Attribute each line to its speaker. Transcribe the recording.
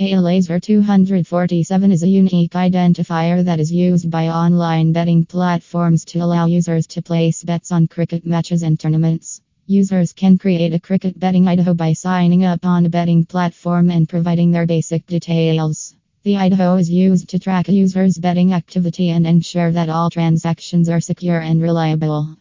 Speaker 1: A Laser 247 is a unique identifier that is used by online betting platforms to allow users to place bets on cricket matches and tournaments. Users can create a cricket betting ID by signing up on a betting platform and providing their basic details. The ID is used to track a user's betting activity and ensure that all transactions are secure and reliable.